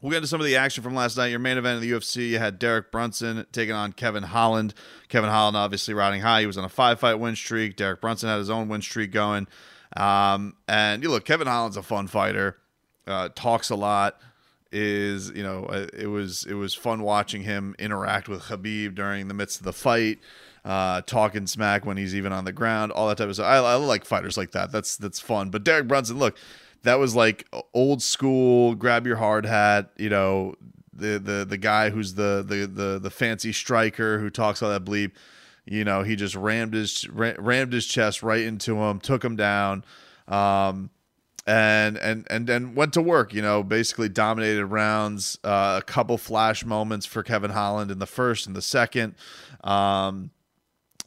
We'll get into some of the action from last night. Your main event of the UFC, you had Derek Brunson taking on Kevin Holland. Kevin Holland obviously riding high. He was on a five fight win streak. Derek Brunson had his own win streak going. Um, and you look, Kevin Holland's a fun fighter. Uh, talks a lot. Is you know uh, it was it was fun watching him interact with Khabib during the midst of the fight. Uh, talking smack when he's even on the ground, all that type of stuff. I, I like fighters like that. That's that's fun. But Derek Brunson, look, that was like old school grab your hard hat you know the the the guy who's the the the, the fancy striker who talks all that bleep. You know he just rammed his rammed his chest right into him took him down um and and and then went to work you know basically dominated rounds uh, a couple flash moments for Kevin Holland in the first and the second um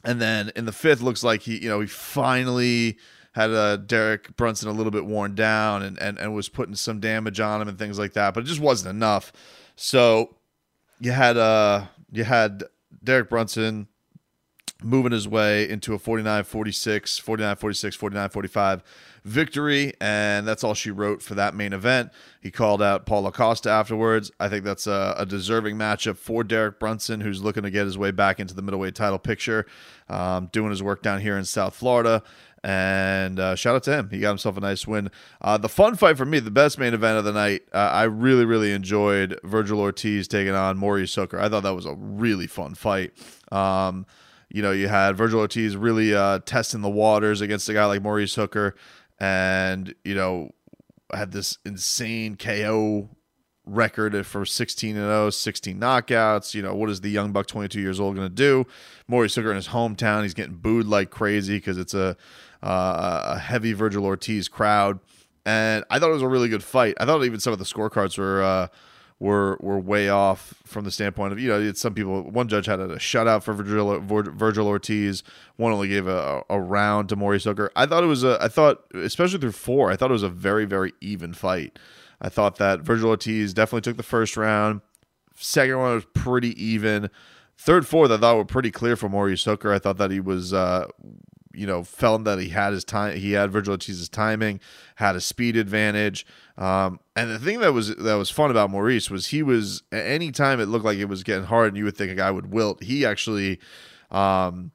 and then in the fifth looks like he you know he finally had uh, Derek Brunson a little bit worn down and, and, and was putting some damage on him and things like that, but it just wasn't enough. So you had uh you had Derek Brunson moving his way into a 49-46, 49-46, 49-45 victory, and that's all she wrote for that main event. He called out Paulo Costa afterwards. I think that's a, a, deserving matchup for Derek Brunson, who's looking to get his way back into the middleweight title picture, um, doing his work down here in South Florida. And uh, shout out to him. He got himself a nice win. Uh, the fun fight for me, the best main event of the night, uh, I really, really enjoyed Vergil Ortiz taking on Maurice Hooker. I thought that was a really fun fight. Um, you know, you had Vergil Ortiz really uh, testing the waters against a guy like Maurice Hooker, and you know, had this insane KO record for 16 and 0, 16 knockouts. You know, what is the young buck 22 years old going to do? Maurice Hooker in his hometown, he's getting booed like crazy because it's a uh, a heavy Vergil Ortiz crowd, and I thought it was a really good fight. I thought even some of the scorecards were uh, were were way off from the standpoint of you know it's some people. One judge had a shutout for Virgil Vergil Ortiz. One only gave a, a round to Maurice Hooker. I thought it was a. I thought especially through four, I thought it was a very very even fight. I thought that Vergil Ortiz definitely took the first round. Second one was pretty even. Third, fourth, I thought were pretty clear for Maurice Hooker. I thought that he was uh, you know, felt that he had his time, he had Vergil Ortiz's timing, had a speed advantage. Um, and the thing that was that was fun about Maurice was he was any time it looked like it was getting hard and you would think a guy would wilt, he actually um,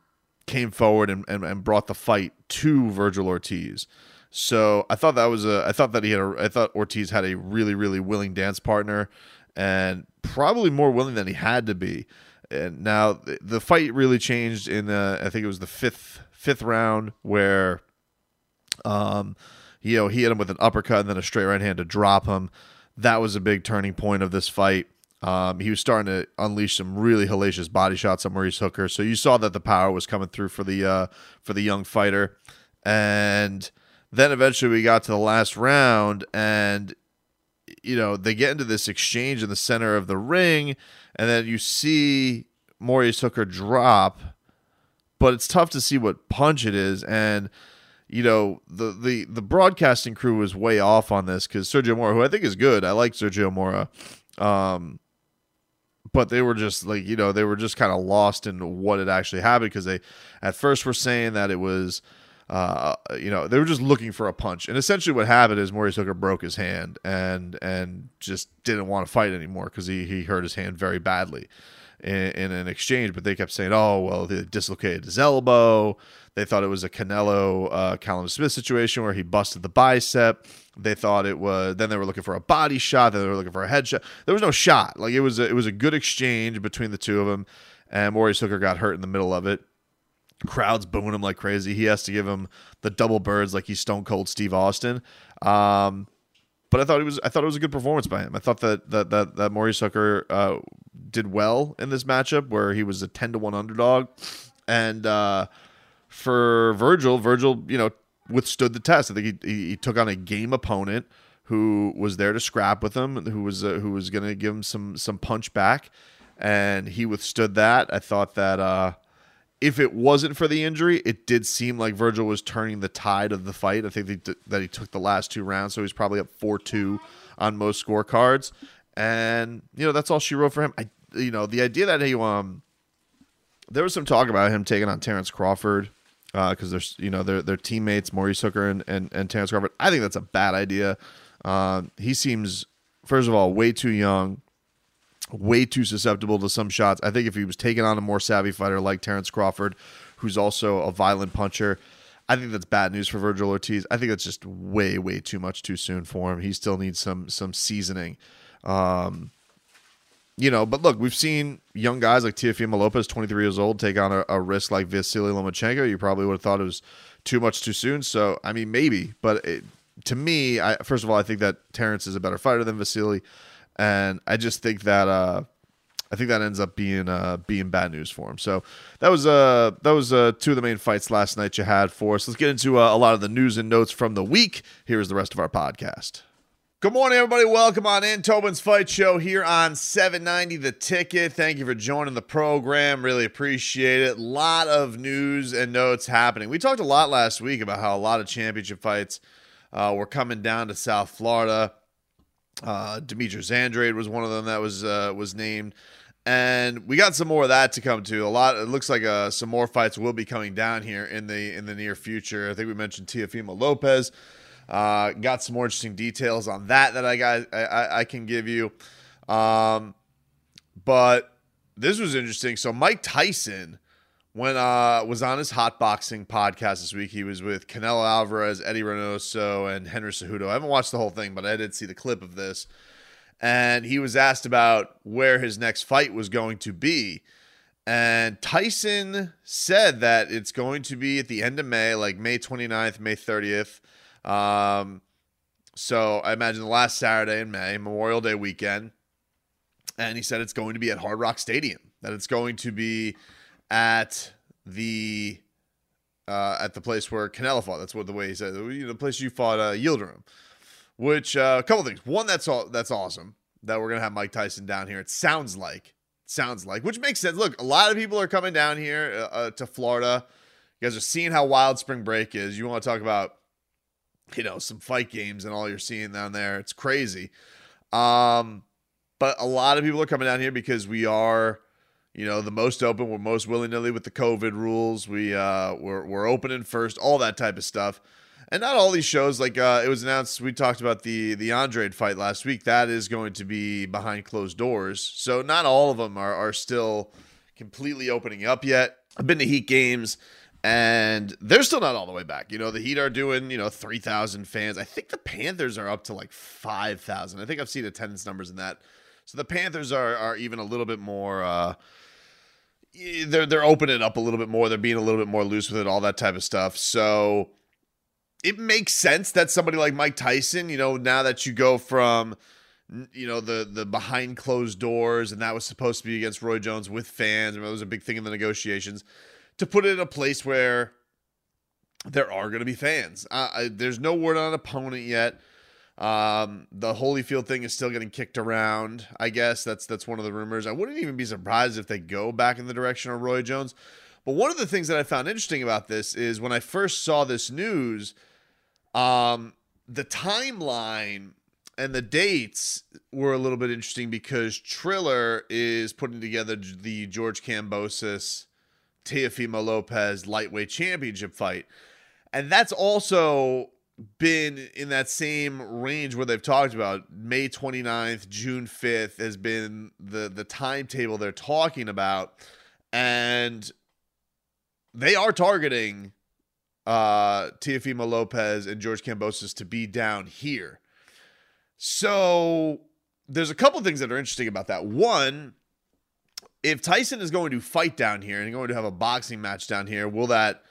came forward and, and, and brought the fight to Vergil Ortiz. So I thought that was a I thought that he had a I thought Ortiz had a really really willing dance partner and probably more willing than he had to be. And now the fight really changed in I think it was the fifth fifth round where um you know he hit him with an uppercut and then a straight right hand to drop him. That was a big turning point of this fight. Um, he was starting to unleash some really hellacious body shots on Maurice Hooker, so you saw that the power was coming through for the uh, for the young fighter. And then eventually we got to the last round, and you know they get into this exchange in the center of the ring, and then you see Maurice Hooker drop but it's tough to see what punch it is. And you know the the the broadcasting crew was way off on this because Sergio Mora, who I think is good, I like Sergio Mora, um, but they were just like you know they were just kind of lost in what had actually happened because they at first were saying that it was uh, you know, they were just looking for a punch. And essentially, what happened is Maurice Hooker broke his hand and and just didn't want to fight anymore because he he hurt his hand very badly in, in, an exchange. But they kept saying, "Oh, well, they dislocated his elbow." They thought it was a Canelo uh, Callum Smith situation where he busted the bicep. They thought it was. Then they were looking for a body shot. Then they were looking for a headshot. There was no shot. Like it was. A, it was a good exchange between the two of them. And Maurice Hooker got hurt in the middle of it crowds booing him like crazy. He has to give him the double birds like he's Stone Cold Steve Austin. Um, but I thought it was I thought it was a good performance by him. I thought that that that, that Maurice Hooker uh, did well in this matchup where he was a ten to one underdog, and uh, for Vergil, Vergil you know withstood the test. I think he, he, he took on a game opponent who was there to scrap with him, who was uh, who was going to give him some some punch back, and he withstood that. I thought that uh, if it wasn't for the injury, it did seem like Vergil was turning the tide of the fight. I think that he took the last two rounds, so he's probably up four two on most scorecards, and you know that's all she wrote for him. I, you know, the idea that he um, there was some talk about him taking on Terrence Crawford because uh, there's you know they're, they're teammates Maurice Hooker and, and and Terrence Crawford. I think that's a bad idea. Uh, he seems first of all way too young way too susceptible to some shots. I think if he was taking on a more savvy fighter like Terrence Crawford, who's also a violent puncher, I think that's bad news for Vergil Ortiz. I think that's just way, way too much too soon for him. He still needs some some seasoning. Um, you know, but look, we've seen young guys like Teofimo Lopez, 23 years old, take on a, a risk like Vasily Lomachenko. You probably would have thought it was too much too soon. So, I mean, maybe, but it, to me, I, first of all, I think that Terrence is a better fighter than Vasily and I just think that uh, I think that ends up being uh, being bad news for him. So that was uh that was uh, two of the main fights last night you had for us. Let's get into uh, a lot of the news and notes from the week. Here's the rest of our podcast. Good morning, everybody. Welcome on in. Tobin's Fight Show here on 790 The Ticket. Thank you for joining the program. Really appreciate it. A lot of news and notes happening. We talked a lot last week about how a lot of championship fights uh, were coming down to South Florida. Uh, Demetrius Andrade was one of them that was uh, was named, and we got some more of that to come to. A lot. It looks like uh, some more fights will be coming down here in the in the near future. I think we mentioned Teofimo Lopez. Uh, got some more interesting details on that that I got I, I can give you. Um, but this was interesting. So Mike Tyson when uh was on his hot boxing podcast this week. He was with Canelo Alvarez, Eddie Reynoso, and Henry Cejudo. I haven't watched the whole thing, but I did see the clip of this. And he was asked about where his next fight was going to be. And Tyson said that it's going to be at the end of May, like May 29th, May 30th. Um, so I imagine the last Saturday in May, Memorial Day weekend. And he said it's going to be at Hard Rock Stadium, that it's going to be at the uh, at the place where Canelo fought. That's what the way he said. The place you fought, uh, Yildirim. Which uh, a couple things. One, that's all. That's awesome that we're gonna have Mike Tyson down here. It sounds like, sounds like, which makes sense. Look, a lot of people are coming down here uh, uh to Florida. You guys are seeing how wild spring break is. You want to talk about, you know, some fight games and all you're seeing down there. It's crazy. Um, but a lot of people are coming down here because we are you know, the most open. We're most willy nilly with the COVID rules. We uh, we're we're opening first, all that type of stuff. And not all these shows, like uh, it was announced, we talked about the the Andrade fight last week. That is going to be behind closed doors. So not all of them are are still completely opening up yet. I've been to Heat games and they're still not all the way back. You know, the Heat are doing, you know, 3,000 fans. I think the Panthers are up to like 5,000. I think I've seen attendance numbers in that. So the Panthers are are even a little bit more uh they're they're opening it up a little bit more. They're being a little bit more loose with it, all that type of stuff. So it makes sense that somebody like Mike Tyson, you know, now that you go from you know the the behind closed doors and that was supposed to be against Roy Jones with fans, and it was a big thing in the negotiations, to put it in a place where there are going to be fans. Uh, I, there's no word on an opponent yet. Um, the Holyfield thing is still getting kicked around. I guess that's that's one of the rumors. I wouldn't even be surprised if they go back in the direction of Roy Jones. But one of the things that I found interesting about this is when I first saw this news, um, the timeline and the dates were a little bit interesting because Triller is putting together the George Kambosos Teofimo Lopez lightweight championship fight. And that's also been in that same range where they've talked about May 29th, June 5th has been the the timetable they're talking about and they are targeting uh Teofimo Lopez and George Kambosos to be down here. So there's a couple things that are interesting about that. One, if Tyson is going to fight down here and going to have a boxing match down here, will that,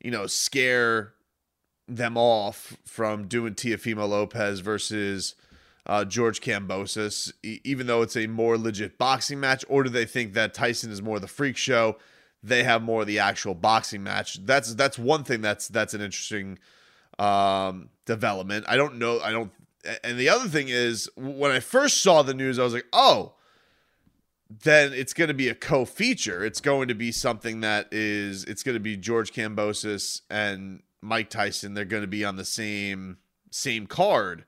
you know, scare them off from doing Teofimo Lopez versus uh, George Kambosos, e- even though it's a more legit boxing match, or do they think that Tyson is more the freak show? They have more of the actual boxing match. That's that's one thing that's that's an interesting um, development. I don't know. I don't. And the other thing is, when I first saw the news, I was like, oh, then it's going to be a co-feature. It's going to be something that is. It's going to be George Kambosos and Mike Tyson, they're going to be on the same same card.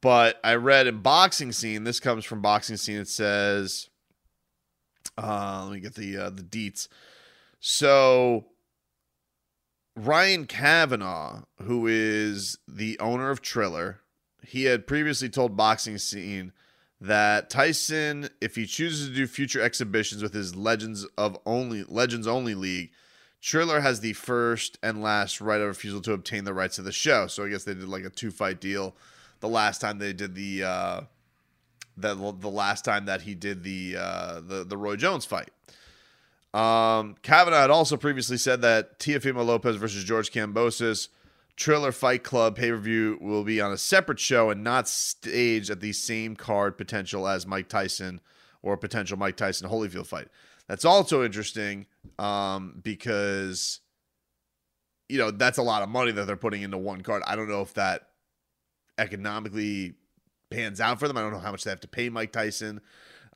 But I read in Boxing Scene, this comes from Boxing Scene. It says, uh, let me get the uh, the deets. So Ryan Kavanaugh, who is the owner of Triller, he had previously told Boxing Scene that Tyson, if he chooses to do future exhibitions with his Legends of Only Legends Only League, Triller has the first and last right of refusal to obtain the rights to the show. So I guess they did like a two fight deal the last time they did the uh the the last time that he did the uh the the Roy Jones fight. Um Kavanaugh had also previously said that Teofimo Lopez versus George Kambosos Triller Fight Club pay per view will be on a separate show and not staged at the same card potential as Mike Tyson or potential Mike Tyson Holyfield fight. That's also interesting um, because you know that's a lot of money that they're putting into one card. I don't know if that economically pans out for them. I don't know how much they have to pay Mike Tyson.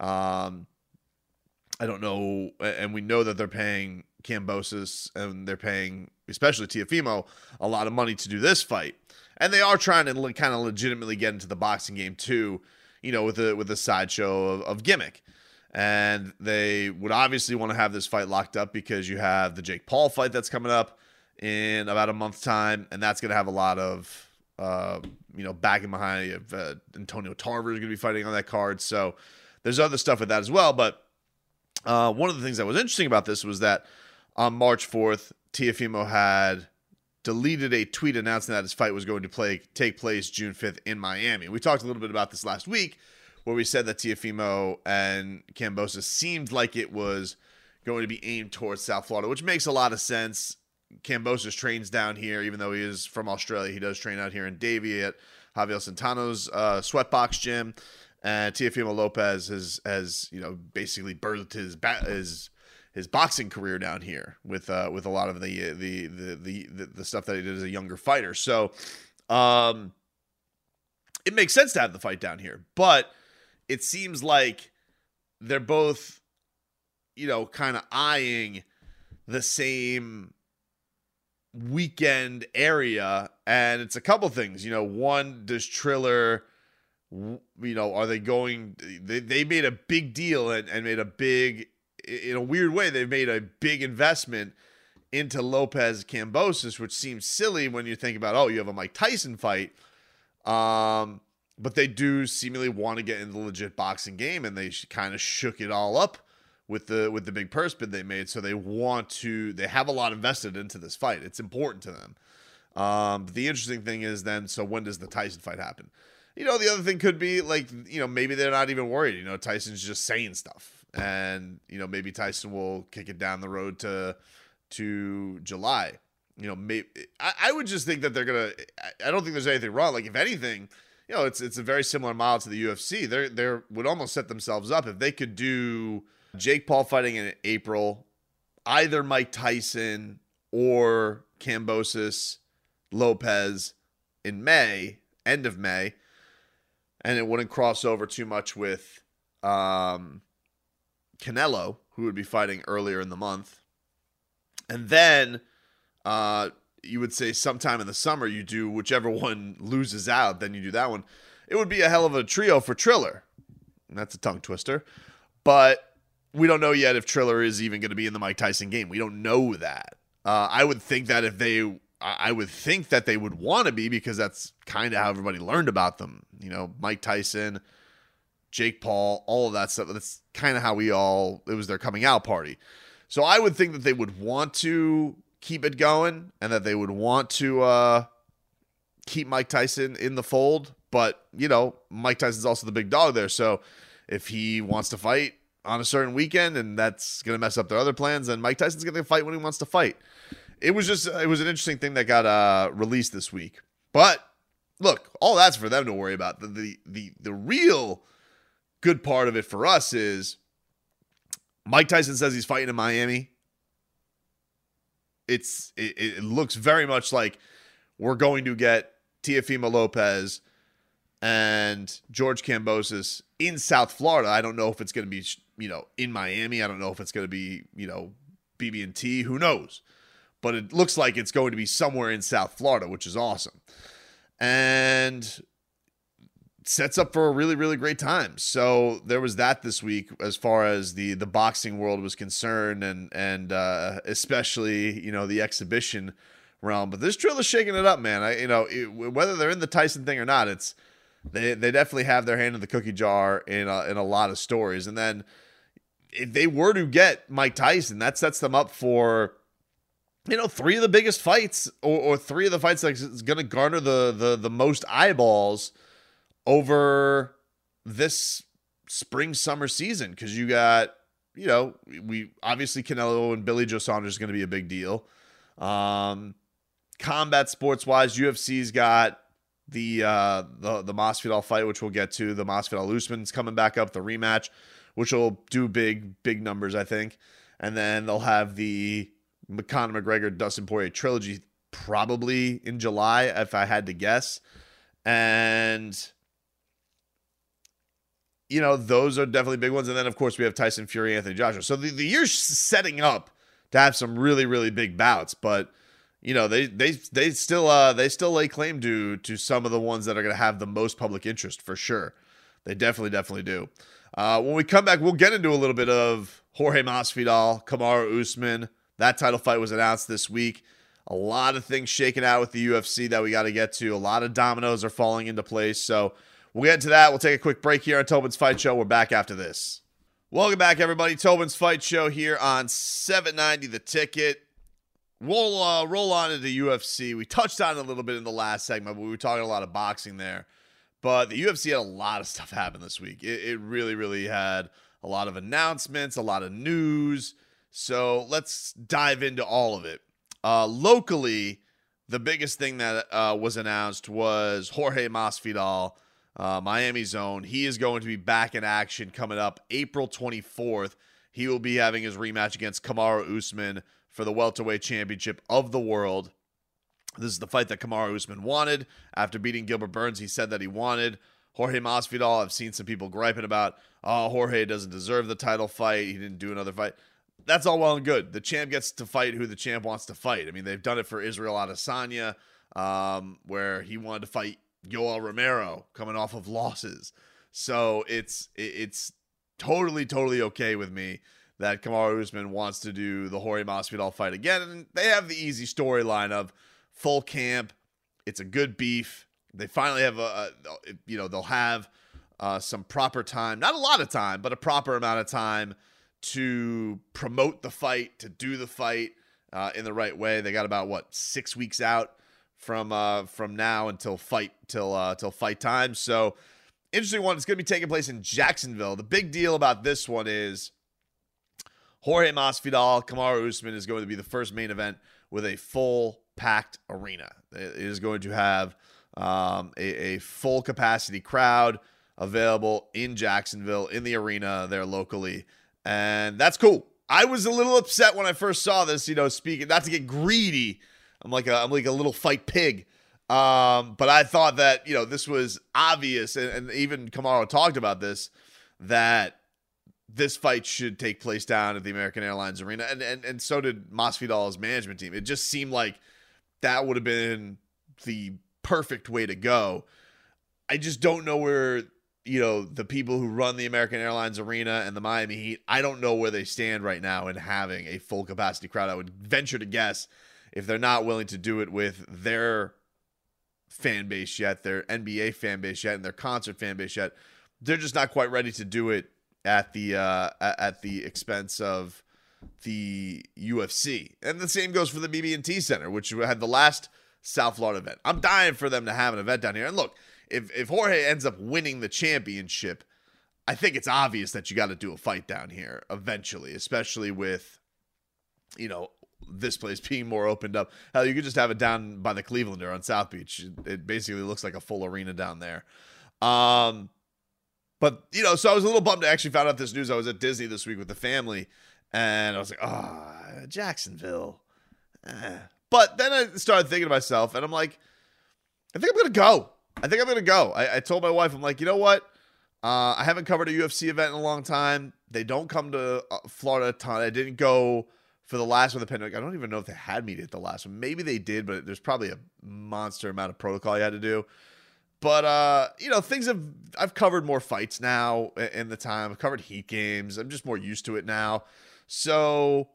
Um, I don't know, and we know that they're paying Kambosos and they're paying, especially Teofimo, a lot of money to do this fight, and they are trying to kind of legitimately get into the boxing game too. You know, with a with a sideshow of, of gimmick and they would obviously want to have this fight locked up because you have the Jake Paul fight that's coming up in about a month's time, and that's going to have a lot of uh, you know backing behind. Of, uh, Antonio Tarver is going to be fighting on that card, so there's other stuff with that as well. But uh, one of the things that was interesting about this was that on March 4th, Teofimo had deleted a tweet announcing that his fight was going to play take place June 5th in Miami. We talked a little bit about this last week where we said that Teofimo and Kambosos seemed like it was going to be aimed towards South Florida, which makes a lot of sense. Kambosos trains down here, even though he is from Australia. He does train out here in Davie at Javier Centeno's uh, Sweatbox gym. And Teofimo Lopez has, has you know, basically birthed his ba- his his boxing career down here with uh, with a lot of the the, the the the the stuff that he did as a younger fighter. So, um, it makes sense to have the fight down here, but it seems like they're both, you know, kind of eyeing the same weekend area. And it's a couple things. You know, one, does Triller, you know, are they going, they, they made a big deal and, and made a big, in a weird way, they've made a big investment into Lopez Kambosos, which seems silly when you think about, oh, you have a Mike Tyson fight. Um, but they do seemingly want to get in the legit boxing game, and they kind of shook it all up with the with the big purse bid they made. So they want to they have a lot invested into this fight. It's important to them. Um, but the interesting thing is then, so when does the Tyson fight happen? You know, the other thing could be like, you know, maybe they're not even worried. You know, Tyson's just saying stuff, and you know, maybe Tyson will kick it down the road to to July. You know, maybe I, I would just think that they're gonna. I don't think there's anything wrong. Like, if anything you know, it's it's a very similar model to the UFC. They're they would almost set themselves up if they could do Jake Paul fighting in April, either Mike Tyson or Kambosos Lopez in May, end of May, and it wouldn't cross over too much with um, Canelo, who would be fighting earlier in the month, and then uh, you would say sometime in the summer you do whichever one loses out, then you do that one. It would be a hell of a trio for Triller. And that's a tongue twister. But we don't know yet if Triller is even going to be in the Mike Tyson game. We don't know that. Uh, I would think that if they I would think that they would want to be because that's kind of how everybody learned about them. You know, Mike Tyson, Jake Paul, all of that stuff. That's kind of how we all, it was their coming out party. So I would think that they would want to keep it going and that they would want to uh, keep Mike Tyson in the fold. But, you know, Mike Tyson's also the big dog there. So if he wants to fight on a certain weekend and that's going to mess up their other plans, then Mike Tyson's going to fight when he wants to fight it was just it was an interesting thing that got uh, released this week. But look, all that's for them to worry about. The, the the the real good part of it for us is Mike Tyson says he's fighting in Miami. It's it, it looks very much like we're going to get Teofimo Lopez and George Kambosos in South Florida. I don't know if it's going to be you know in Miami. I don't know if it's going to be you know BB&T. Who knows? but it looks like it's going to be somewhere in South Florida, which is awesome. And sets up for a really really great time. So there was that this week as far as the the boxing world was concerned and and uh especially, you know, the exhibition realm. But this Triller is shaking it up, man. I you know, it, whether they're in the Tyson thing or not, it's they they definitely have their hand in the cookie jar in a, in a lot of stories. And then if they were to get Mike Tyson, that sets them up for you know, three of the biggest fights, or, or three of the fights that's going to garner the, the the most eyeballs over this spring summer season. Because you got, you know, we obviously Canelo and Billy Joe Saunders is going to be a big deal. Um, combat sports wise, UFC's got the uh the the Masvidal fight, which we'll get to. The Masvidal Usman's coming back up, the rematch, which will do big big numbers, I think. And then they'll have the Conor McGregor Dustin Poirier trilogy probably in July if I had to guess. And you know, those are definitely big ones. And then of course we have Tyson Fury, Anthony Joshua. So the, the year's setting up to have some really, really big bouts. But you know, they they they still uh they still lay claim to to some of the ones that are gonna have the most public interest for sure. They definitely, definitely do. Uh, when we come back, we'll get into a little bit of Jorge Masvidal, Kamaru Usman, that title fight was announced this week. A lot of things shaking out with the UFC that we got to get to. A lot of dominoes are falling into place. So we'll get into that. We'll take a quick break here on Tobin's Fight Show. We're back after this. Welcome back, everybody. Tobin's Fight Show here on 790 The Ticket. We'll uh, roll on into UFC. We touched on it a little bit in the last segment, but we were talking a lot of boxing there. But the UFC had a lot of stuff happen this week. It, it really, really had a lot of announcements, a lot of news. So let's dive into all of it. Uh, locally, the biggest thing that uh, was announced was Jorge Masvidal, uh, Miami Zone. He is going to be back in action coming up April 24th. He will be having his rematch against Kamaru Usman for the welterweight championship of the world. This is the fight that Kamaru Usman wanted after beating Gilbert Burns. He said that he wanted Jorge Masvidal. I've seen some people griping about, oh, Jorge doesn't deserve the title fight. He didn't do another fight that's all well and good. The champ gets to fight who the champ wants to fight. I mean, they've done it for Israel Adesanya, um, where he wanted to fight Yoel Romero coming off of losses. So it's it's totally totally okay with me that Kamaru Usman wants to do the Jorge Masvidal fight again, and they have the easy storyline of full camp. It's a good beef. They finally have a, a you know they'll have uh, some proper time, not a lot of time, but a proper amount of time to promote the fight, to do the fight uh, in the right way. They got about what six weeks out from uh, from now until fight till uh, till fight time. So interesting one. It's going to be taking place in Jacksonville. The big deal about this one is Jorge Masvidal, Kamaru Usman is going to be the first main event with a full packed arena. It is going to have um, a, a full capacity crowd available in Jacksonville in the arena there locally and that's cool. I was a little upset when I first saw this. You know, speaking not to get greedy, I'm like a I'm like a little fight pig. Um, but I thought that you know this was obvious, and, and even Kamaru talked about this that this fight should take place down at the American Airlines Arena, and and and so did Masvidal's management team. It just seemed like that would have been the perfect way to go. I just don't know where you know, the people who run the American Airlines Arena and the Miami Heat, I don't know where they stand right now in having a full capacity crowd. I would venture to guess if they're not willing to do it with their fan base yet, their NBA fan base yet, and their concert fan base yet, they're just not quite ready to do it at the uh, at the expense of the UFC. And the same goes for the BB&T Center, which had the last South Florida event. I'm dying for them to have an event down here. And look, if if Jorge ends up winning the championship, I think it's obvious that you got to do a fight down here eventually, especially with you know this place being more opened up. Hell, you could just have it down by the Clevelander on South Beach. It basically looks like a full arena down there. Um, but you know, so I was a little bummed. I actually found out this news. I was at Disney this week with the family, and I was like, "Oh, Jacksonville." Eh. But then I started thinking to myself, and I'm like, "I think I'm gonna go. I think I'm gonna go." I, I told my wife, "I'm like, you know what? Uh, I haven't covered a UFC event in a long time. They don't come to uh, Florida a ton. I didn't go for the last one, the pandemic. I don't even know if they had me at the last one. Maybe they did, but there's probably a monster amount of protocol you had to do." But uh, you know, things have I've covered more fights now in the time. I've covered heat games. I'm just more used to it now. So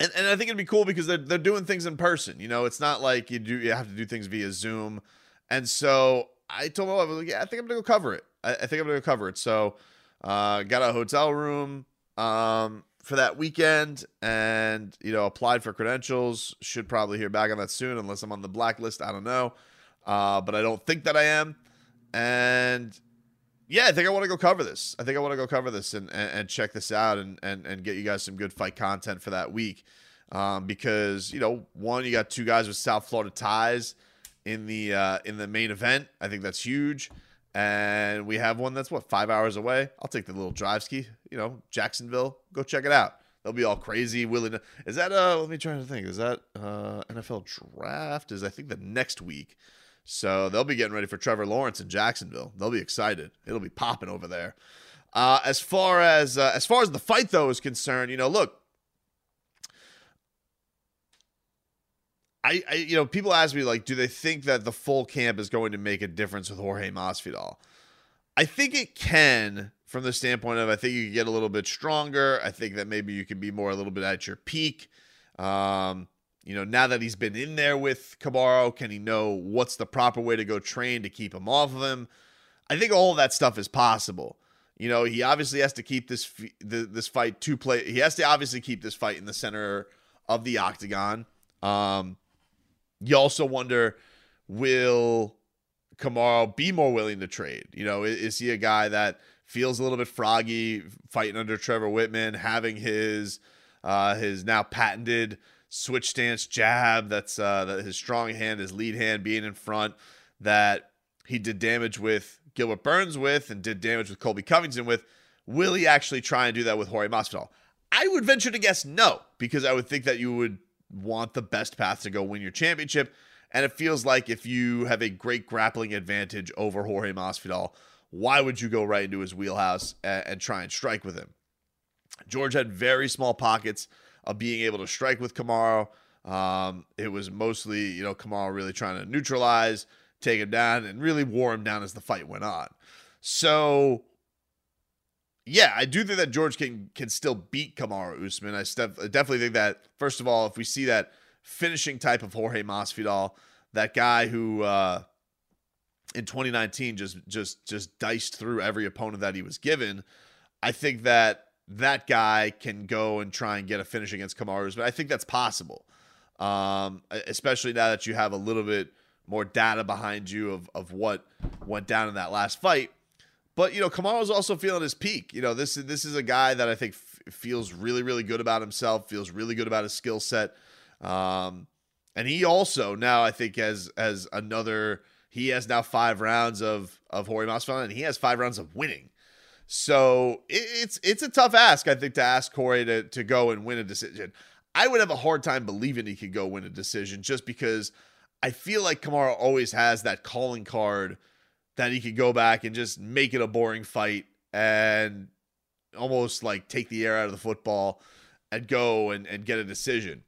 and, and I think it'd be cool because they're they're doing things in person. You know, it's not like you do you have to do things via Zoom. And so I told my wife, I was like, yeah, I think I'm gonna go cover it. I, I think I'm gonna go cover it. So uh, got a hotel room um, for that weekend and you know applied for credentials. Should probably hear back on that soon, unless I'm on the blacklist. I don't know uh, but I don't think that I am. And yeah, I think I want to go cover this. I think I want to go cover this and, and, and, check this out and, and, and get you guys some good fight content for that week. Um, because, you know, one, you got two guys with South Florida ties in the uh, in the main event. I think that's huge. And we have one that's what five hours away. I'll take the little drive ski. You know, Jacksonville. Go check it out. They'll be all crazy, willing to. Is that uh? Let me try to think. Is that uh NFL draft? Is I think the next week. So they'll be getting ready for Trevor Lawrence in Jacksonville. They'll be excited. It'll be popping over there. Uh, as far as uh, as far as the fight though is concerned, you know, look, I, I, you know people ask me like, do they think that the full camp is going to make a difference with Jorge Masvidal? I think it can from the standpoint of I think you get a little bit stronger. I think that maybe you can be more a little bit at your peak. Um, you know, now that he's been in there with Kamaru, can he know what's the proper way to go train to keep him off of him? I think all of that stuff is possible. You know, he obviously has to keep this this fight to play. He has to obviously keep this fight in the center of the octagon. Um, you also wonder, will Kamaru be more willing to trade? You know, is, is he a guy that feels a little bit froggy fighting under Trevor Wittman, having his uh, his now patented switch stance jab. That's uh, that his strong hand, his lead hand being in front. That he did damage with Gilbert Burns with, and did damage with Colby Covington with. Will he actually try and do that with Jorge Masvidal? I would venture to guess no, because I would think that you would want the best path to go win your championship. And it feels like if you have a great grappling advantage over Jorge Masvidal, why would you go right into his wheelhouse and, and try and strike with him? George had very small pockets of being able to strike with Kamaru. Um, it was mostly, you know, Kamaru really trying to neutralize, take him down, and really wore him down as the fight went on. So, yeah, I do think that George can can still beat Kamaru Usman. I st- definitely think that first of all, if we see that finishing type of Jorge Masvidal, that guy who uh, in 2019 just just just diced through every opponent that he was given, I think that that guy can go and try and get a finish against Kamaru's, but I think that's possible. Um, especially now that you have a little bit more data behind you of, of what went down in that last fight. But you know, Kamaru's also feeling his peak. You know, this this is a guy that I think f- feels really really good about himself, feels really good about his skill set. Um, and he also now I think has has another. He has now five rounds of of Jorge Masvidal, and he has five rounds of winning. So it's it's a tough ask, I think, to ask Corey to, to go and win a decision. I would have a hard time believing he could go win a decision just because I feel like Kamaru always has that calling card that he could go back and just make it a boring fight and almost like take the air out of the football and go and, and get a decision.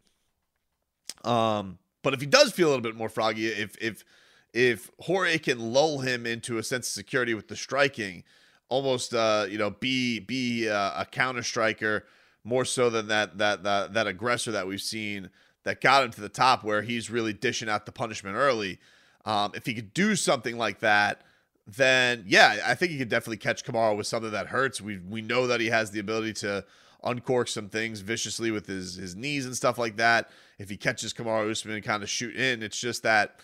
Um, but if he does feel a little bit more froggy, if if if Jorge can lull him into a sense of security with the striking, almost uh, you know be be uh, a counter striker more so than that that that that aggressor that we've seen that got him to the top where he's really dishing out the punishment early. Um, if he could do something like that, then yeah, I think he could definitely catch Kamaru with something that hurts. We we know that he has the ability to uncork some things viciously with his his knees and stuff like that. If he catches Kamaru Usman kind of shoot in, it's just that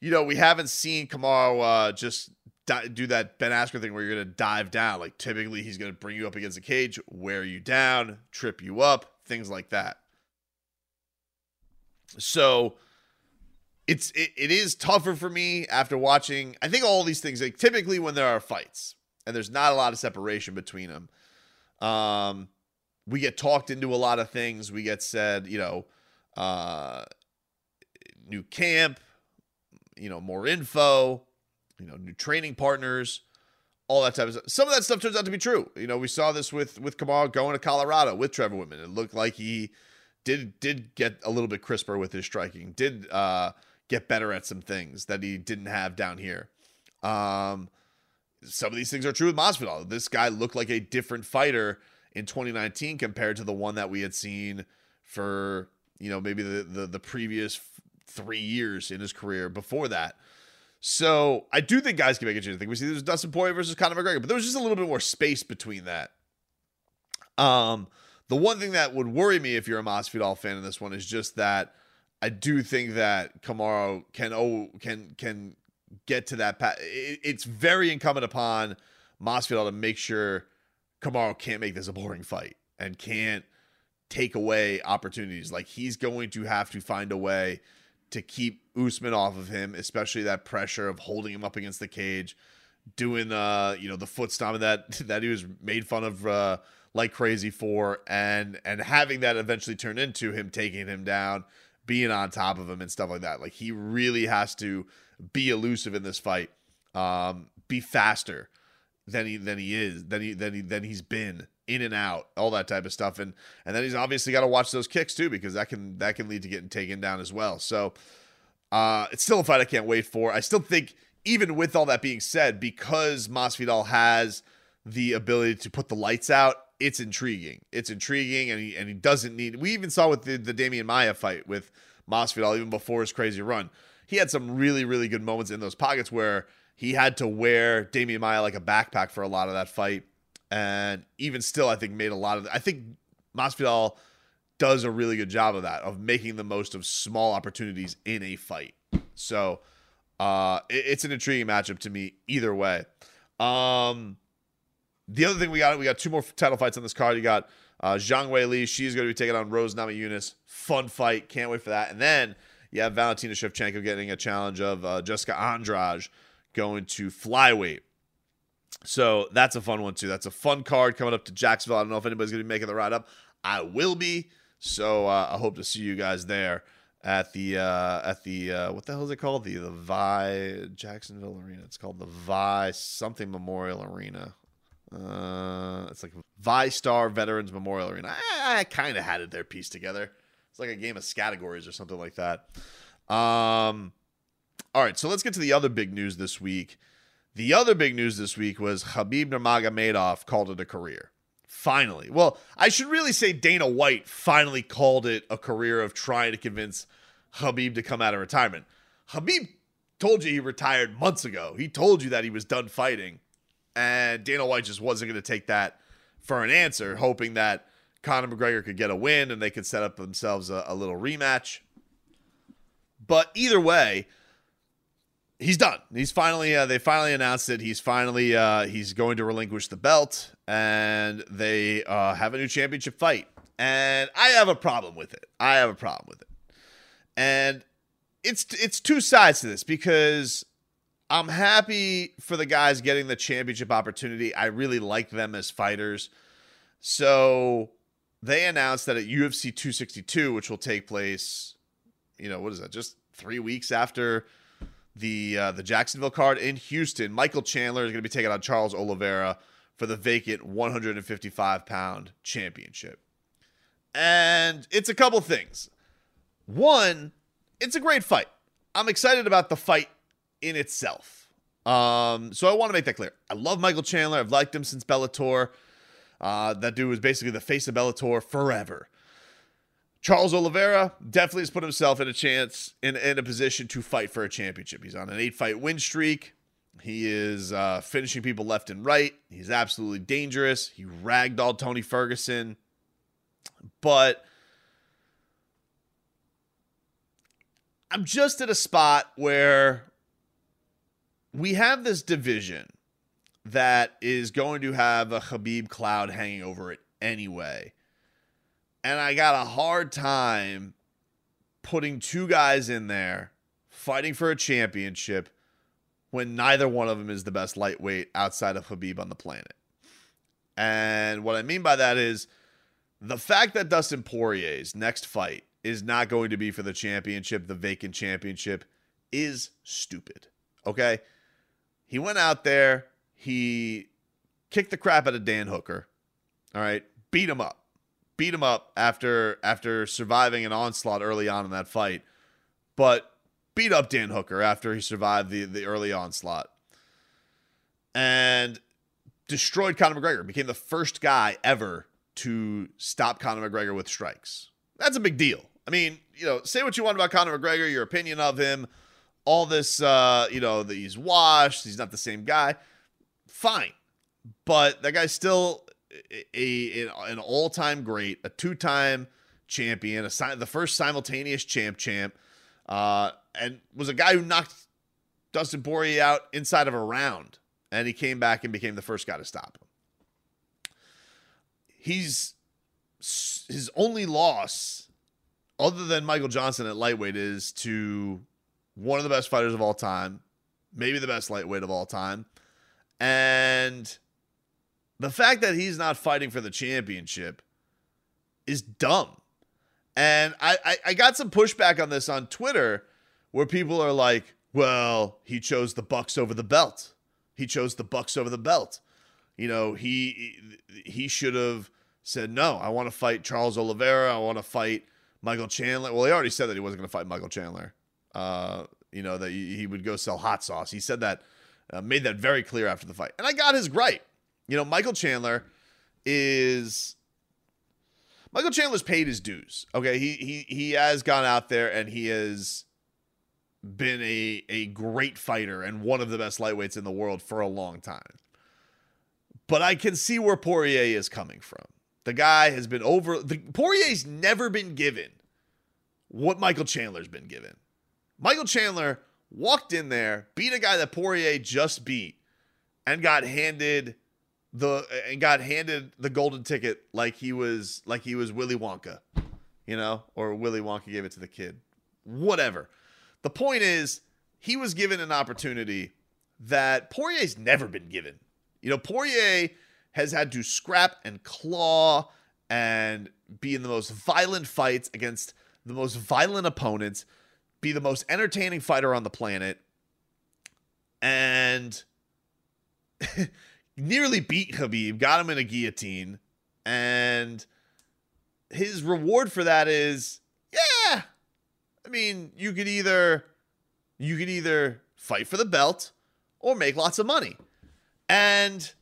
you know we haven't seen Kamaru uh, just di- do that Ben Askren thing where you're gonna dive down. Like typically he's gonna bring you up against the cage, wear you down, trip you up, things like that. So it's it, it is tougher for me after watching. I think all these things like typically when there are fights and there's not a lot of separation between them, um, we get talked into a lot of things. We get said, you know, uh, new camp, you know, more info, you know, new training partners, all that type of stuff. Some of that stuff turns out to be true. You know, we saw this with with Kamaru going to Colorado with Trevor Wittman. It looked like he did did get a little bit crisper with his striking. Did uh get better at some things that he didn't have down here. Um, some of these things are true with Masvidal. This guy looked like a different fighter in 2019 compared to the one that we had seen for you know maybe the the, the previous three years in his career before that. So I do think guys can make a change. I think we see there's Dustin Poirier versus Conor McGregor, but there was just a little bit more space between that. Um, the one thing that would worry me if you're a Masvidal fan in this one is just that I do think that Kamaru can oh can can get to that path. It's very incumbent upon Masvidal to make sure Kamaru can't make this a boring fight and can't take away opportunities. Like he's going to have to find a way to keep Usman off of him, especially that pressure of holding him up against the cage, doing uh you know the foot stomp that that he was made fun of uh like crazy for, and and having that eventually turn into him taking him down being on top of him and stuff like that. Like he really has to be elusive in this fight, um, be faster than he than he is than he than he than he's been in and out, all that type of stuff, and and then he's obviously got to watch those kicks too because that can that can lead to getting taken down as well. So uh, it's still a fight I can't wait for. I still think even with all that being said, because Masvidal has the ability to put the lights out it's intriguing. It's intriguing, and he and he doesn't need. We even saw with the the Demian Maia fight with Masvidal even before his crazy run. He had some really really good moments in those pockets where he had to wear Demian Maia like a backpack for a lot of that fight, and even still, I think made a lot of. I think Masvidal does a really good job of that of making the most of small opportunities in a fight. So uh, it, it's an intriguing matchup to me either way. Um, the other thing we got, we got two more title fights on this card. You got uh, Zhang Weili. She's going to be taking on Rose Namajunas. Fun fight. Can't wait for that. And then you have Valentina Shevchenko getting a challenge of uh, Jessica Andrade going to flyweight. So that's a fun one too. That's a fun card coming up to Jacksonville. I don't know if anybody's going to be making the ride up. I will be. So uh, I hope to see you guys there at the uh, at the uh, what the hell is it called? The the Vi Jacksonville Arena. It's called the Vi something Memorial Arena. Uh, it's like VyStar Veterans Memorial Arena. I, I kind of had it there pieced together. It's like a game of categories or something like that. Um, all right, so let's get to the other big news this week. The other big news this week was Khabib Nurmagomedov called it a career. Finally. Well, I should really say Dana White finally called it a career of trying to convince Khabib to come out of retirement. Khabib told you he retired months ago. He told you that he was done fighting. And Dana White just wasn't going to take that for an answer, hoping that Conor McGregor could get a win and they could set up themselves a, a little rematch. But either way, he's done. He's finally uh, they finally announced that he's finally uh, he's going to relinquish the belt, and they uh, have a new championship fight. And I have a problem with it. I have a problem with it, and it's it's two sides to this because I'm happy for the guys getting the championship opportunity. I really like them as fighters. So they announced that at UFC 262, which will take place, you know, what is that? Just three weeks after the uh, the Jacksonville card in Houston. Michael Chandler is going to be taking on Charles Oliveira for the vacant 155 pound championship. And it's a couple things. One, it's a great fight. I'm excited about the fight in itself. Um, so I want to make that clear. I love Michael Chandler. I've liked him since Bellator. Uh, that dude was basically the face of Bellator forever. Charles Oliveira definitely has put himself in a chance in, in a position to fight for a championship. He's on an eight fight win streak. He is uh, finishing people left and right. He's absolutely dangerous. He ragdolled Tony Ferguson. But I'm just at a spot where we have this division that is going to have a Khabib cloud hanging over it anyway. And I got a hard time putting two guys in there fighting for a championship when neither one of them is the best lightweight outside of Khabib on the planet. And what I mean by that is the fact that Dustin Poirier's next fight is not going to be for the championship, the vacant championship, is stupid. Okay? He went out there, he kicked the crap out of Dan Hooker. All right, beat him up. Beat him up after after surviving an onslaught early on in that fight. But beat up Dan Hooker after he survived the, the early onslaught. And destroyed Conor McGregor, became the first guy ever to stop Conor McGregor with strikes. That's a big deal. I mean, you know, say what you want about Conor McGregor, your opinion of him, all this, uh, you know, that he's washed, he's not the same guy. Fine. But that guy's still a, a an all-time great, a two-time champion, a the first simultaneous champ champ, uh, and was a guy who knocked Dustin Poirier out inside of a round, and he came back and became the first guy to stop him he's his only loss other than Michael Johnson at lightweight is to one of the best fighters of all time, maybe the best lightweight of all time. And the fact that he's not fighting for the championship is dumb. And I, I, I got some pushback on this on Twitter where people are like, well, he chose the Bucks over the belt. He chose the Bucks over the belt. You know, he he should have said, no, I want to fight Charles Oliveira. I want to fight Michael Chandler. Well, he already said that he wasn't going to fight Michael Chandler. Uh, you know, that he would go sell hot sauce. He said that, uh, made that very clear after the fight. And I got his gripe. You know, Michael Chandler is Michael Chandler's paid his dues. Okay, he he he has gone out there and he has been a a great fighter and one of the best lightweights in the world for a long time. But I can see where Poirier is coming from. The guy has been over. The, Poirier's never been given what Michael Chandler's been given. Michael Chandler walked in there, beat a guy that Poirier just beat, and got handed the and got handed the golden ticket like he was like he was Willy Wonka, you know, or Willy Wonka gave it to the kid. Whatever. The point is, he was given an opportunity that Poirier's never been given. You know, Poirier has had to scrap and claw and be in the most violent fights against the most violent opponents, be the most entertaining fighter on the planet, and nearly beat Khabib, got him in a guillotine, and his reward for that is, yeah. I mean, you could either you could either fight for the belt or make lots of money. And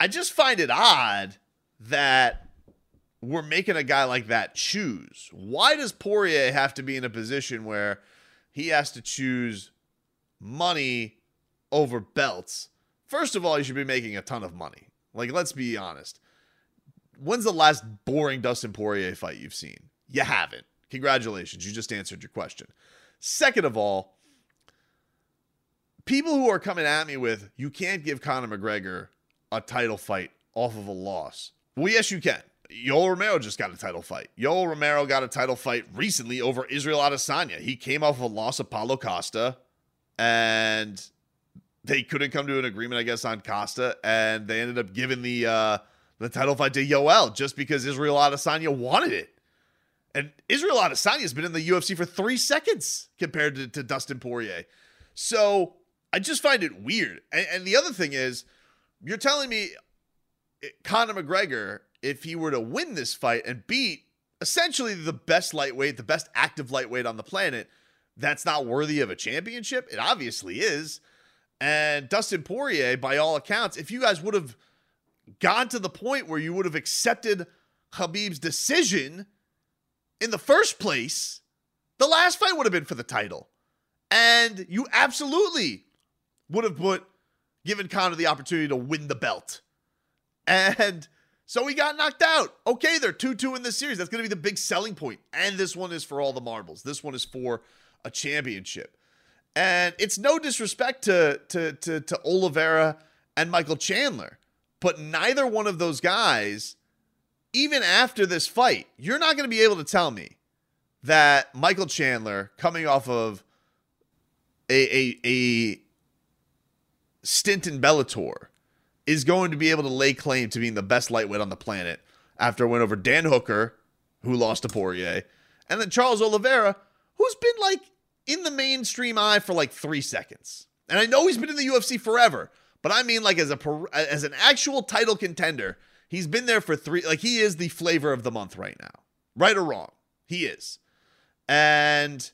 I just find it odd that we're making a guy like that choose. Why does Poirier have to be in a position where he has to choose money over belts? First of all, you should be making a ton of money. Like, let's be honest. When's the last boring Dustin Poirier fight you've seen? You haven't. Congratulations. You just answered your question. Second of all, people who are coming at me with, you can't give Conor McGregor a title fight off of a loss. Well, yes, you can. Yoel Romero just got a title fight. Yoel Romero got a title fight recently over Israel Adesanya. He came off of a loss of Paulo Costa, and they couldn't come to an agreement, I guess, on Costa, and they ended up giving the uh, the title fight to Yoel just because Israel Adesanya wanted it. And Israel Adesanya has been in the UFC for three seconds compared to, to Dustin Poirier. So I just find it weird. And, and the other thing is, you're telling me eh, Conor McGregor, if he were to win this fight and beat essentially the best lightweight, the best active lightweight on the planet, that's not worthy of a championship? It obviously is. And Dustin Poirier, by all accounts, if you guys would have gone to the point where you would have accepted Khabib's decision, in the first place, the last fight would have been for the title. And you absolutely would have put given Conor the opportunity to win the belt. And so he got knocked out. Okay, they're 2 2 in this series. That's going to be the big selling point. And this one is for all the marbles. This one is for a championship. And it's no disrespect to, to, to, to Oliveira and Michael Chandler, but neither one of those guys, even after this fight, you're not going to be able to tell me that Michael Chandler, coming off of a, a, a stint in Bellator, is going to be able to lay claim to being the best lightweight on the planet after a win over Dan Hooker, who lost to Poirier, and then Charles Oliveira, who's been like in the mainstream eye for like three seconds. And I know he's been in the UFC forever, but I mean like as a as an actual title contender, he's been there for three. Like he is the flavor of the month right now, right or wrong, he is. And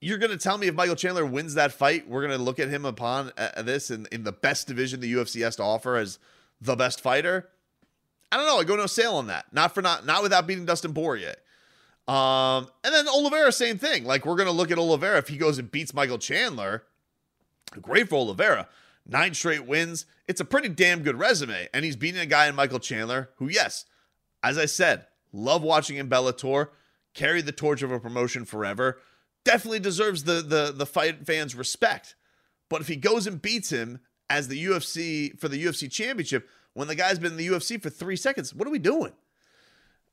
you're going to tell me if Michael Chandler wins that fight, we're going to look at him upon uh, this in, in the best division the UFC has to offer as the best fighter. I don't know. I go no sale on that. Not for not not without beating Dustin Poirier. Um, and then Oliveira, same thing. Like we're gonna look at Oliveira if he goes and beats Michael Chandler. Great for Oliveira. Nine straight wins. It's a pretty damn good resume. And he's beating a guy in Michael Chandler, who, yes, as I said, love watching in Bellator, carried the torch of a promotion forever. Definitely deserves the the the fight fans' respect. But if he goes and beats him as the UFC for the UFC championship, when the guy's been in the UFC for three seconds, what are we doing?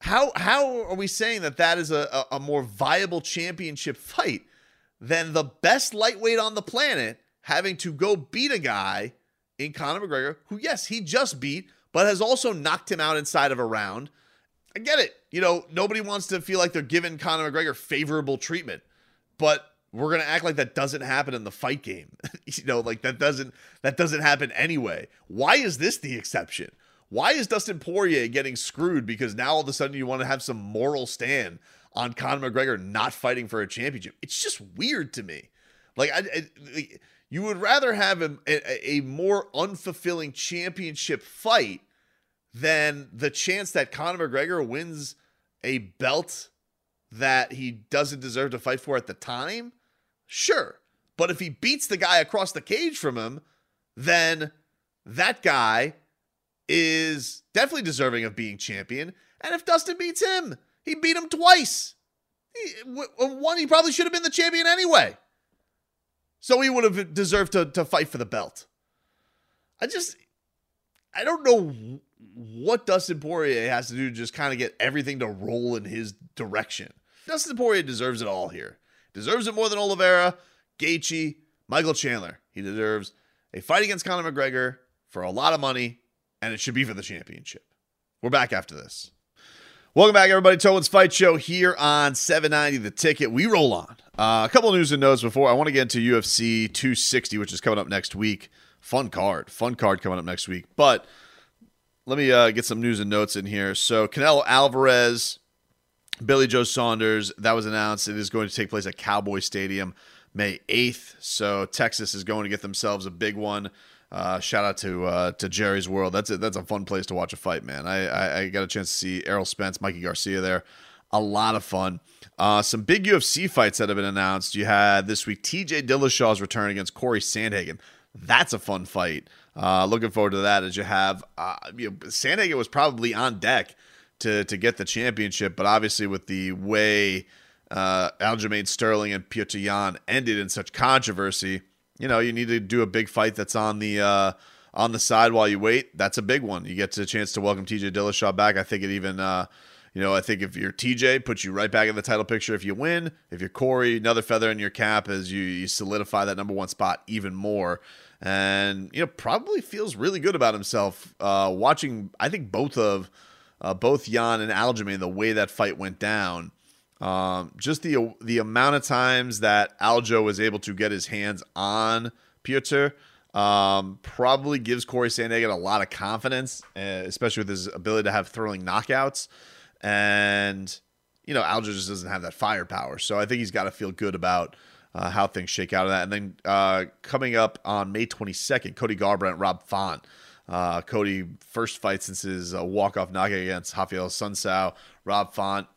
How how are we saying that that is a, a, a more viable championship fight than the best lightweight on the planet having to go beat a guy in Conor McGregor who yes he just beat but has also knocked him out inside of a round. I get it. You know nobody wants to feel like they're giving Conor McGregor favorable treatment, but we're gonna act like that doesn't happen in the fight game. you know, like that doesn't that doesn't happen anyway. Why is this the exception? Why is Dustin Poirier getting screwed because now all of a sudden you want to have some moral stand on Conor McGregor not fighting for a championship? It's just weird to me. Like, I, I you would rather have a, a, a more unfulfilling championship fight than the chance that Conor McGregor wins a belt that he doesn't deserve to fight for at the time? Sure. But if he beats the guy across the cage from him, then that guy is definitely deserving of being champion. And if Dustin beats him, he beat him twice. He, one, he probably should have been the champion anyway. So he would have deserved to, to fight for the belt. I just, I don't know what Dustin Poirier has to do to just kind of get everything to roll in his direction. Dustin Poirier deserves it all here. Deserves it more than Oliveira, Gaethje, Michael Chandler. He deserves a fight against Conor McGregor for a lot of money and it should be for the championship. We're back after this. Welcome back, everybody. Tobin's Fight Show here on 790 The Ticket. We roll on. Uh, a couple of news and notes before I want to get into UFC 260, which is coming up next week. Fun card. Fun card coming up next week. But let me uh, get some news and notes in here. So, Canelo Alvarez, Billy Joe Saunders, that was announced. It is going to take place at Cowboy Stadium May 8th. So, Texas is going to get themselves a big one. Uh, shout out to uh, to Jerry's World. That's a, that's a fun place to watch a fight, man. I, I, I got a chance to see Errol Spence, Mikey Garcia there. A lot of fun. Uh, some big UFC fights that have been announced. You had this week TJ Dillashaw's return against Corey Sandhagen. That's a fun fight. Uh, looking forward to that. As you have, uh, you know, Sandhagen was probably on deck to to get the championship, but obviously with the way uh, Aljamain Sterling and Petr Yan ended in such controversy you know, you need to do a big fight that's on the uh, on the side while you wait. That's a big one. You get a chance to welcome TJ Dillashaw back. I think it even, uh, you know, I think if you're TJ, puts you right back in the title picture if you win. If you're Corey, another feather in your cap as you, you solidify that number one spot even more. And you know, probably feels really good about himself. Uh, watching, I think both of uh, both Yan and Aljamain, the way that fight went down um, just the the amount of times that Aljo was able to get his hands on Petr um, probably gives Corey Sandhagen a lot of confidence, uh, especially with his ability to have thrilling knockouts. And you know, Aljo just doesn't have that firepower, so I think he's got to feel good about. Uh, how things shake out of that. And then uh, coming up on May 22nd, Cody Garbrandt, Rob Font. Uh, Cody, first fight since his uh, walk-off knockout against Raphael Assunção. Rob Font,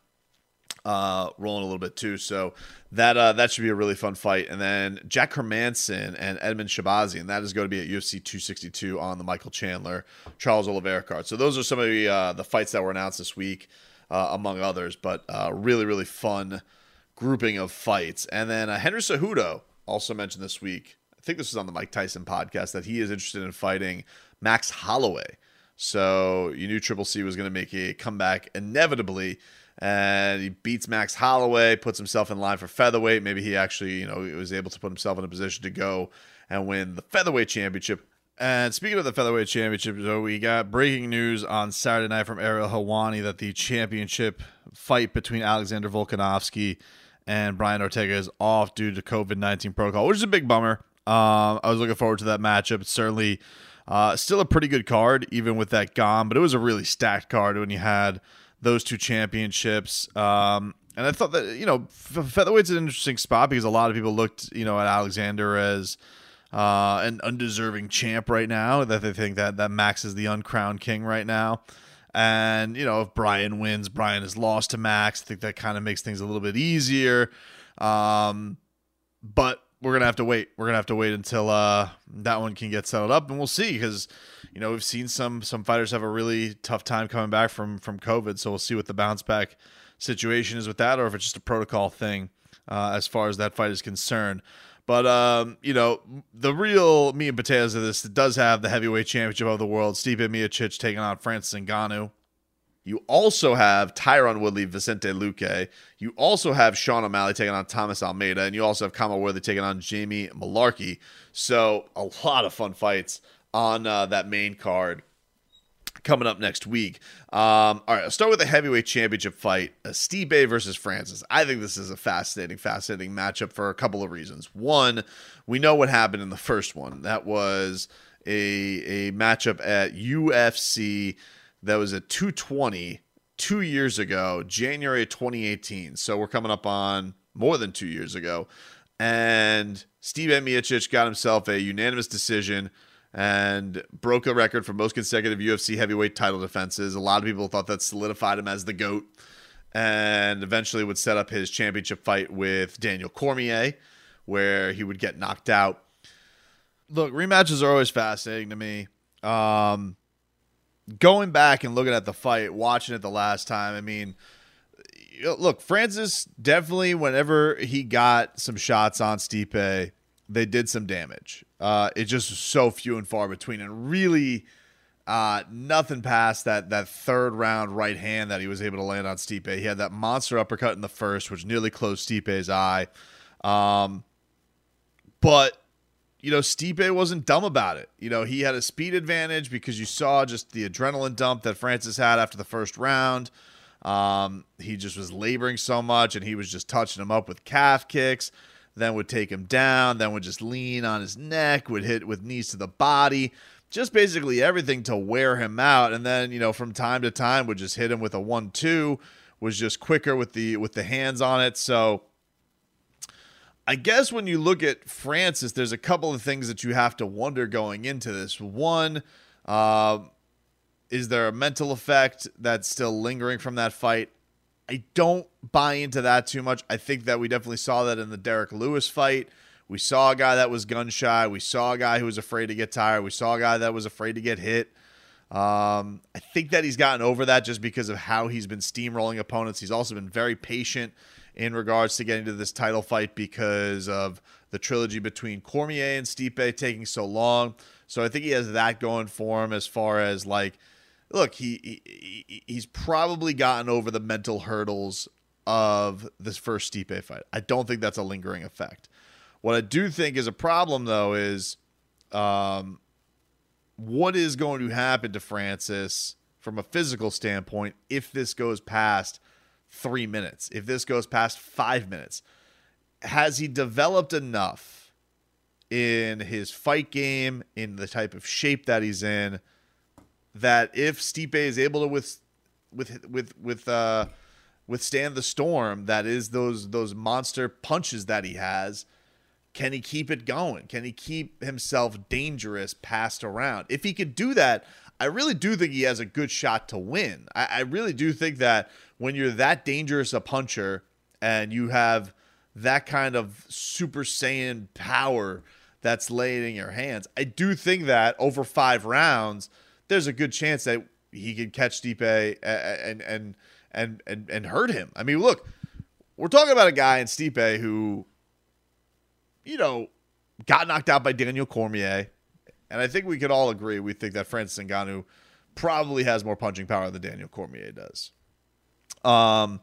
uh, rolling a little bit too. So that uh, that should be a really fun fight. And then Jack Hermansson and Edmund Shabazi, and that is going to be at UFC 262 on the Michael Chandler Charles Oliveira card. So those are some of the uh, the fights that were announced this week, uh, among others. But uh, really really fun grouping of fights. And then uh, Henry Cejudo also mentioned this week. I think this was on the Mike Tyson podcast that he is interested in fighting Max Holloway. So you knew Triple C was going to make a comeback inevitably and he beats Max Holloway, puts himself in line for featherweight. Maybe he actually, you know, was able to put himself in a position to go and win the featherweight championship. And speaking of the featherweight championship, so we got breaking news on Saturday night from Ariel Helwani that the championship fight between Alexander Volkanovski and Brian Ortega is off due to COVID nineteen protocol, which is a big bummer. Um, I was looking forward to that matchup. It's certainly uh, still a pretty good card, even with that gone, but it was a really stacked card when you had those two championships. Um, and I thought that you know featherweight's an interesting spot because a lot of people looked you know at Alexander as uh, an undeserving champ right now. That they think that that Max is the uncrowned king right now. And you know if Brian wins, Brian is lost to Max. I think that kind of makes things a little bit easier. Um, but we're gonna have to wait. We're gonna have to wait until uh, that one can get settled up, and we'll see. Because you know we've seen some some fighters have a really tough time coming back from from COVID, so we'll see what the bounce back situation is with that, or if it's just a protocol thing uh, as far as that fight is concerned. But um, you know, the real meat and potatoes of this does have the heavyweight championship of the world. Stipe Miocic taking on Francis Ngannou. You also have Tyron Woodley, Vicente Luque. You also have Sean O'Malley taking on Thomas Almeida, and you also have Khama Worthy taking on Jamie Mullarkey. So a lot of fun fights on uh, that main card coming up next week. Um, all right, I'll start with the heavyweight championship fight: uh, Stipe versus Francis. I think this is a fascinating, fascinating matchup for a couple of reasons. One, we know what happened in the first one. That was a a matchup at UFC that was at 220 two years ago, January 2018. So we're coming up on more than two years ago. And Stipe Miocic got himself a unanimous decision and broke a record for most consecutive UFC heavyweight title defenses. A lot of people thought that solidified him as the GOAT and eventually would set up his championship fight with Daniel Cormier, where he would get knocked out. Look, rematches are always fascinating to me. Um, going back and looking at the fight, watching it the last time, I mean, look, Francis definitely, whenever he got some shots on Stipe, they did some damage. Uh, it just so few and far between, and really uh, nothing past that that third round right hand that he was able to land on Stipe. He had that monster uppercut in the first, which nearly closed Stipe's eye. Um, but you know, Stipe wasn't dumb about it. You know, he had a speed advantage because you saw just the adrenaline dump that Francis had after the first round. Um, he just was laboring so much and he was just touching him up with calf kicks, then would take him down, then would just lean on his neck, would hit with knees to the body, just basically everything to wear him out. And then, you know, from time to time would just hit him with a one two, was just quicker with the with the hands on it. So I guess when you look at Francis, there's a couple of things that you have to wonder going into this. One, uh, is there a mental effect that's still lingering from that fight? I don't buy into that too much. I think that we definitely saw that in the Derrick Lewis fight. We saw a guy that was gun shy. We saw a guy who was afraid to get tired. We saw a guy that was afraid to get hit. Um, I think that he's gotten over that just because of how he's been steamrolling opponents. He's also been very patient in regards to getting to this title fight because of the trilogy between Cormier and Stipe taking so long. So I think he has that going for him as far as like, look, he, he he's probably gotten over the mental hurdles of this first Stipe fight. I don't think that's a lingering effect. What I do think is a problem though is, um, what is going to happen to Francis from a physical standpoint if this goes past three minutes, if this goes past five minutes, has he developed enough in his fight game, in the type of shape that he's in, that if Stipe is able to with with with with uh withstand the storm that is those those monster punches that he has, can he keep it going? Can he keep himself dangerous passed around? If he could do that, I really do think he has a good shot to win. I, I really do think that when you're that dangerous a puncher and you have that kind of Super Saiyan power that's laid in your hands, I do think that over five rounds, there's a good chance that he could catch Stipe and and and and and hurt him. I mean, look, we're talking about a guy in Stipe who, you know, got knocked out by Daniel Cormier, and I think we could all agree we think that Francis Ngannou probably has more punching power than Daniel Cormier does. Um,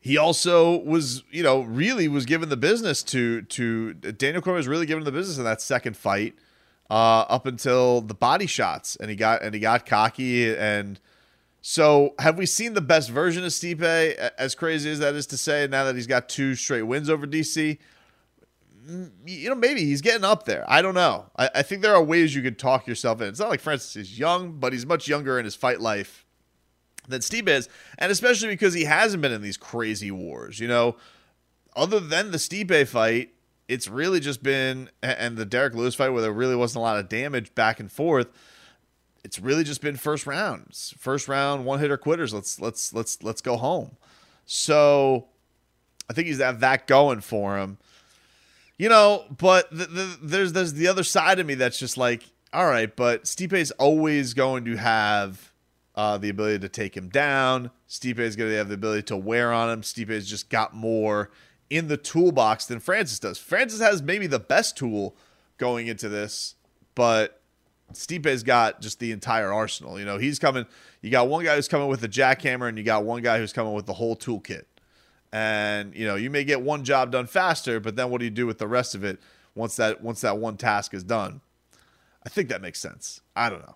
he also was, you know, really was given the business to to Daniel Cormier was really given the business in that second fight, uh, up until the body shots, and he got and he got cocky and. So, have we seen the best version of Stipe? As crazy as that is to say, now that he's got two straight wins over DC, you know, maybe he's getting up there. I don't know. I, I, think there are ways you could talk yourself in. It's not like Francis is young, but he's much younger in his fight life than Stipe is, and especially because he hasn't been in these crazy wars. You know, other than the Stipe fight, it's really just been and the Derrick Lewis fight where there really wasn't a lot of damage back and forth. It's really just been first rounds, first round one hitter quitters. Let's let's let's let's go home. So I think he's have that going for him. You know, but the, the, there's there's the other side of me that's just like, all right, but Stipe's always going to have uh, the ability to take him down. Stipe is going to have the ability to wear on him. Stipe has just got more in the toolbox than Francis does. Francis has maybe the best tool going into this, but Stipe's got just the entire arsenal. You know, he's coming. You got one guy who's coming with the jackhammer, and you got one guy who's coming with the whole toolkit. And you know, you may get one job done faster, but then what do you do with the rest of it once that once that one task is done? I think that makes sense. I don't know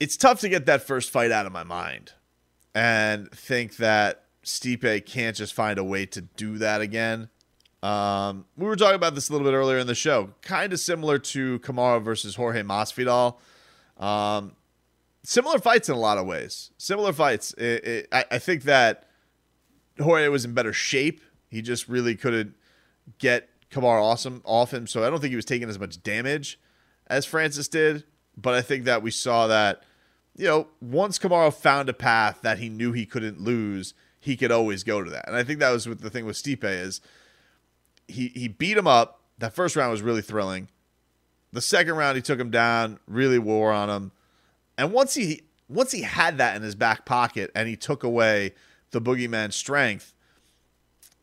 it's tough to get that first fight out of my mind and think that Stipe can't just find a way to do that again. Um, we were talking about this a little bit earlier in the show, kind of similar to Kamaru versus Jorge Masvidal. Um, similar fights in a lot of ways. Similar fights. It, it, I, I think that Jorge was in better shape. He just really couldn't get Kamaru Usman off him, so I don't think he was taking as much damage as Francis did. But I think that we saw that, you know, once Kamaru found a path that he knew he couldn't lose, he could always go to that. And I think that was what the thing with Stipe is he he beat him up. That first round was really thrilling. The second round he took him down, really wore on him. And once he once he had that in his back pocket and he took away the boogeyman's strength,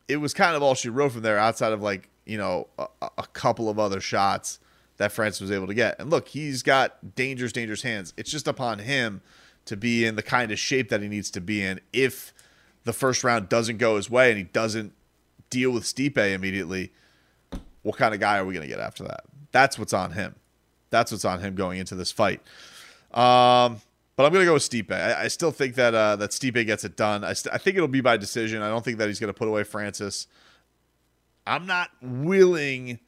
it was kind of all she wrote from there outside of like, you know, a, a couple of other shots that France was able to get. And look, he's got dangerous, dangerous hands. It's just upon him to be in the kind of shape that he needs to be in if the first round doesn't go his way and he doesn't deal with Stipe immediately. What kind of guy are we going to get after that? That's what's on him. That's what's on him going into this fight. Um, but I'm going to go with Stipe. I, I, still think that uh, that Stipe gets it done. I, st- I think it'll be by decision. I don't think that he's going to put away Francis. I'm not willing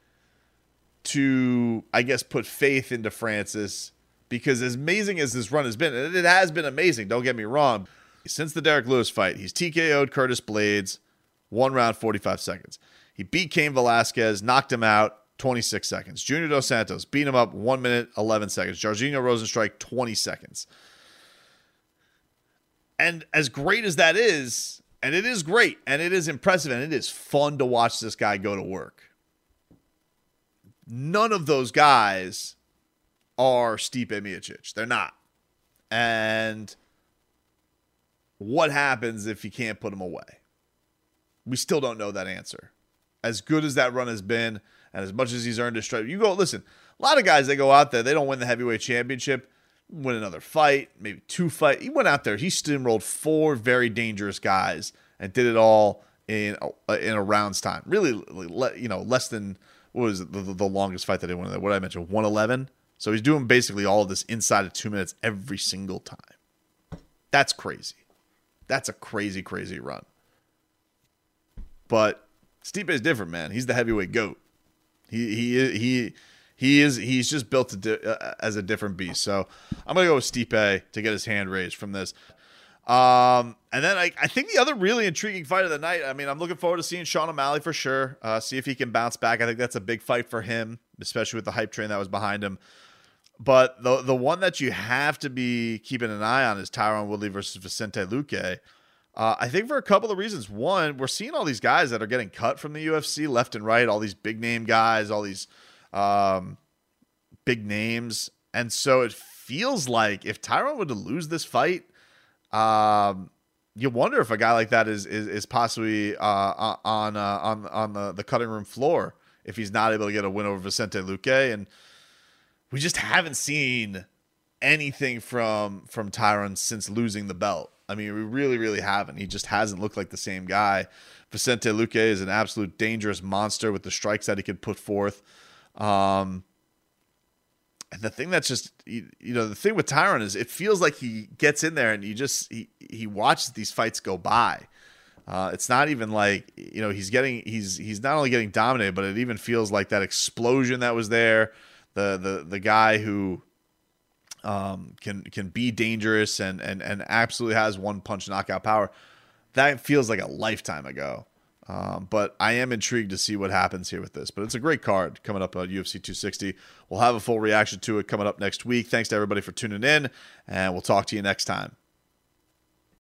to, I guess, put faith into Francis because as amazing as this run has been, and it has been amazing, don't get me wrong, since the Derrick Lewis fight, he's TKO'd Curtis Blaydes, one round, 45 seconds. He beat Cain Velasquez, knocked him out, 26 seconds. Junior Dos Santos beat him up, 1 minute, 11 seconds. Jairzinho Rozenstruik, 20 seconds. And as great as that is, and it is great, and it is impressive, and it is fun to watch this guy go to work none of those guys are Stipe Miocic. They're not. And what happens if you can't put him away? We still don't know that answer. As good as that run has been, and as much as he's earned his stripes, you go listen. A lot of guys they go out there, they don't win the heavyweight championship, win another fight, maybe two fight. He went out there, he steamrolled four very dangerous guys and did it all in a, uh, in a round's time. Really, you know, less than what was the, the longest fight that he won? What did I mention? 111. So he's doing basically all of this inside of two minutes every single time. That's crazy. That's a crazy, crazy run. But Stipe is different, man. He's the heavyweight goat. He he he he is he's just built di- uh, as a different beast. So I'm gonna go with Stipe to get his hand raised from this. Um, and then I, I think the other really intriguing fight of the night. I mean, I'm looking forward to seeing Sean O'Malley for sure. Uh, see if he can bounce back. I think that's a big fight for him, especially with the hype train that was behind him. But the the one that you have to be keeping an eye on is Tyron Woodley versus Vicente Luque. Uh, I think for a couple of reasons. One, we're seeing all these guys that are getting cut from the UFC left and right, all these big name guys, all these um, big names. And so it feels like if Tyron were to lose this fight, um, you wonder if a guy like that is is, is possibly uh, on uh, on on the, the cutting room floor if he's not able to get a win over Vicente Luque. And we just haven't seen anything from from Tyron since losing the belt. I mean, we really, really haven't. He just hasn't looked like the same guy. Vicente Luque is an absolute dangerous monster with the strikes that he can put forth. Um, and the thing that's just you, you, know the thing with Tyron is it feels like he gets in there and you just he he watches these fights go by. Uh, it's not even like you know he's getting he's he's not only getting dominated, but it even feels like that explosion that was there. The the the guy who um, can can be dangerous and and and absolutely has one punch knockout power. That feels like a lifetime ago. Um, but I am intrigued to see what happens here with this. But it's a great card coming up on UFC 260. We'll have a full reaction to it coming up next week. Thanks to everybody for tuning in, and we'll talk to you next time.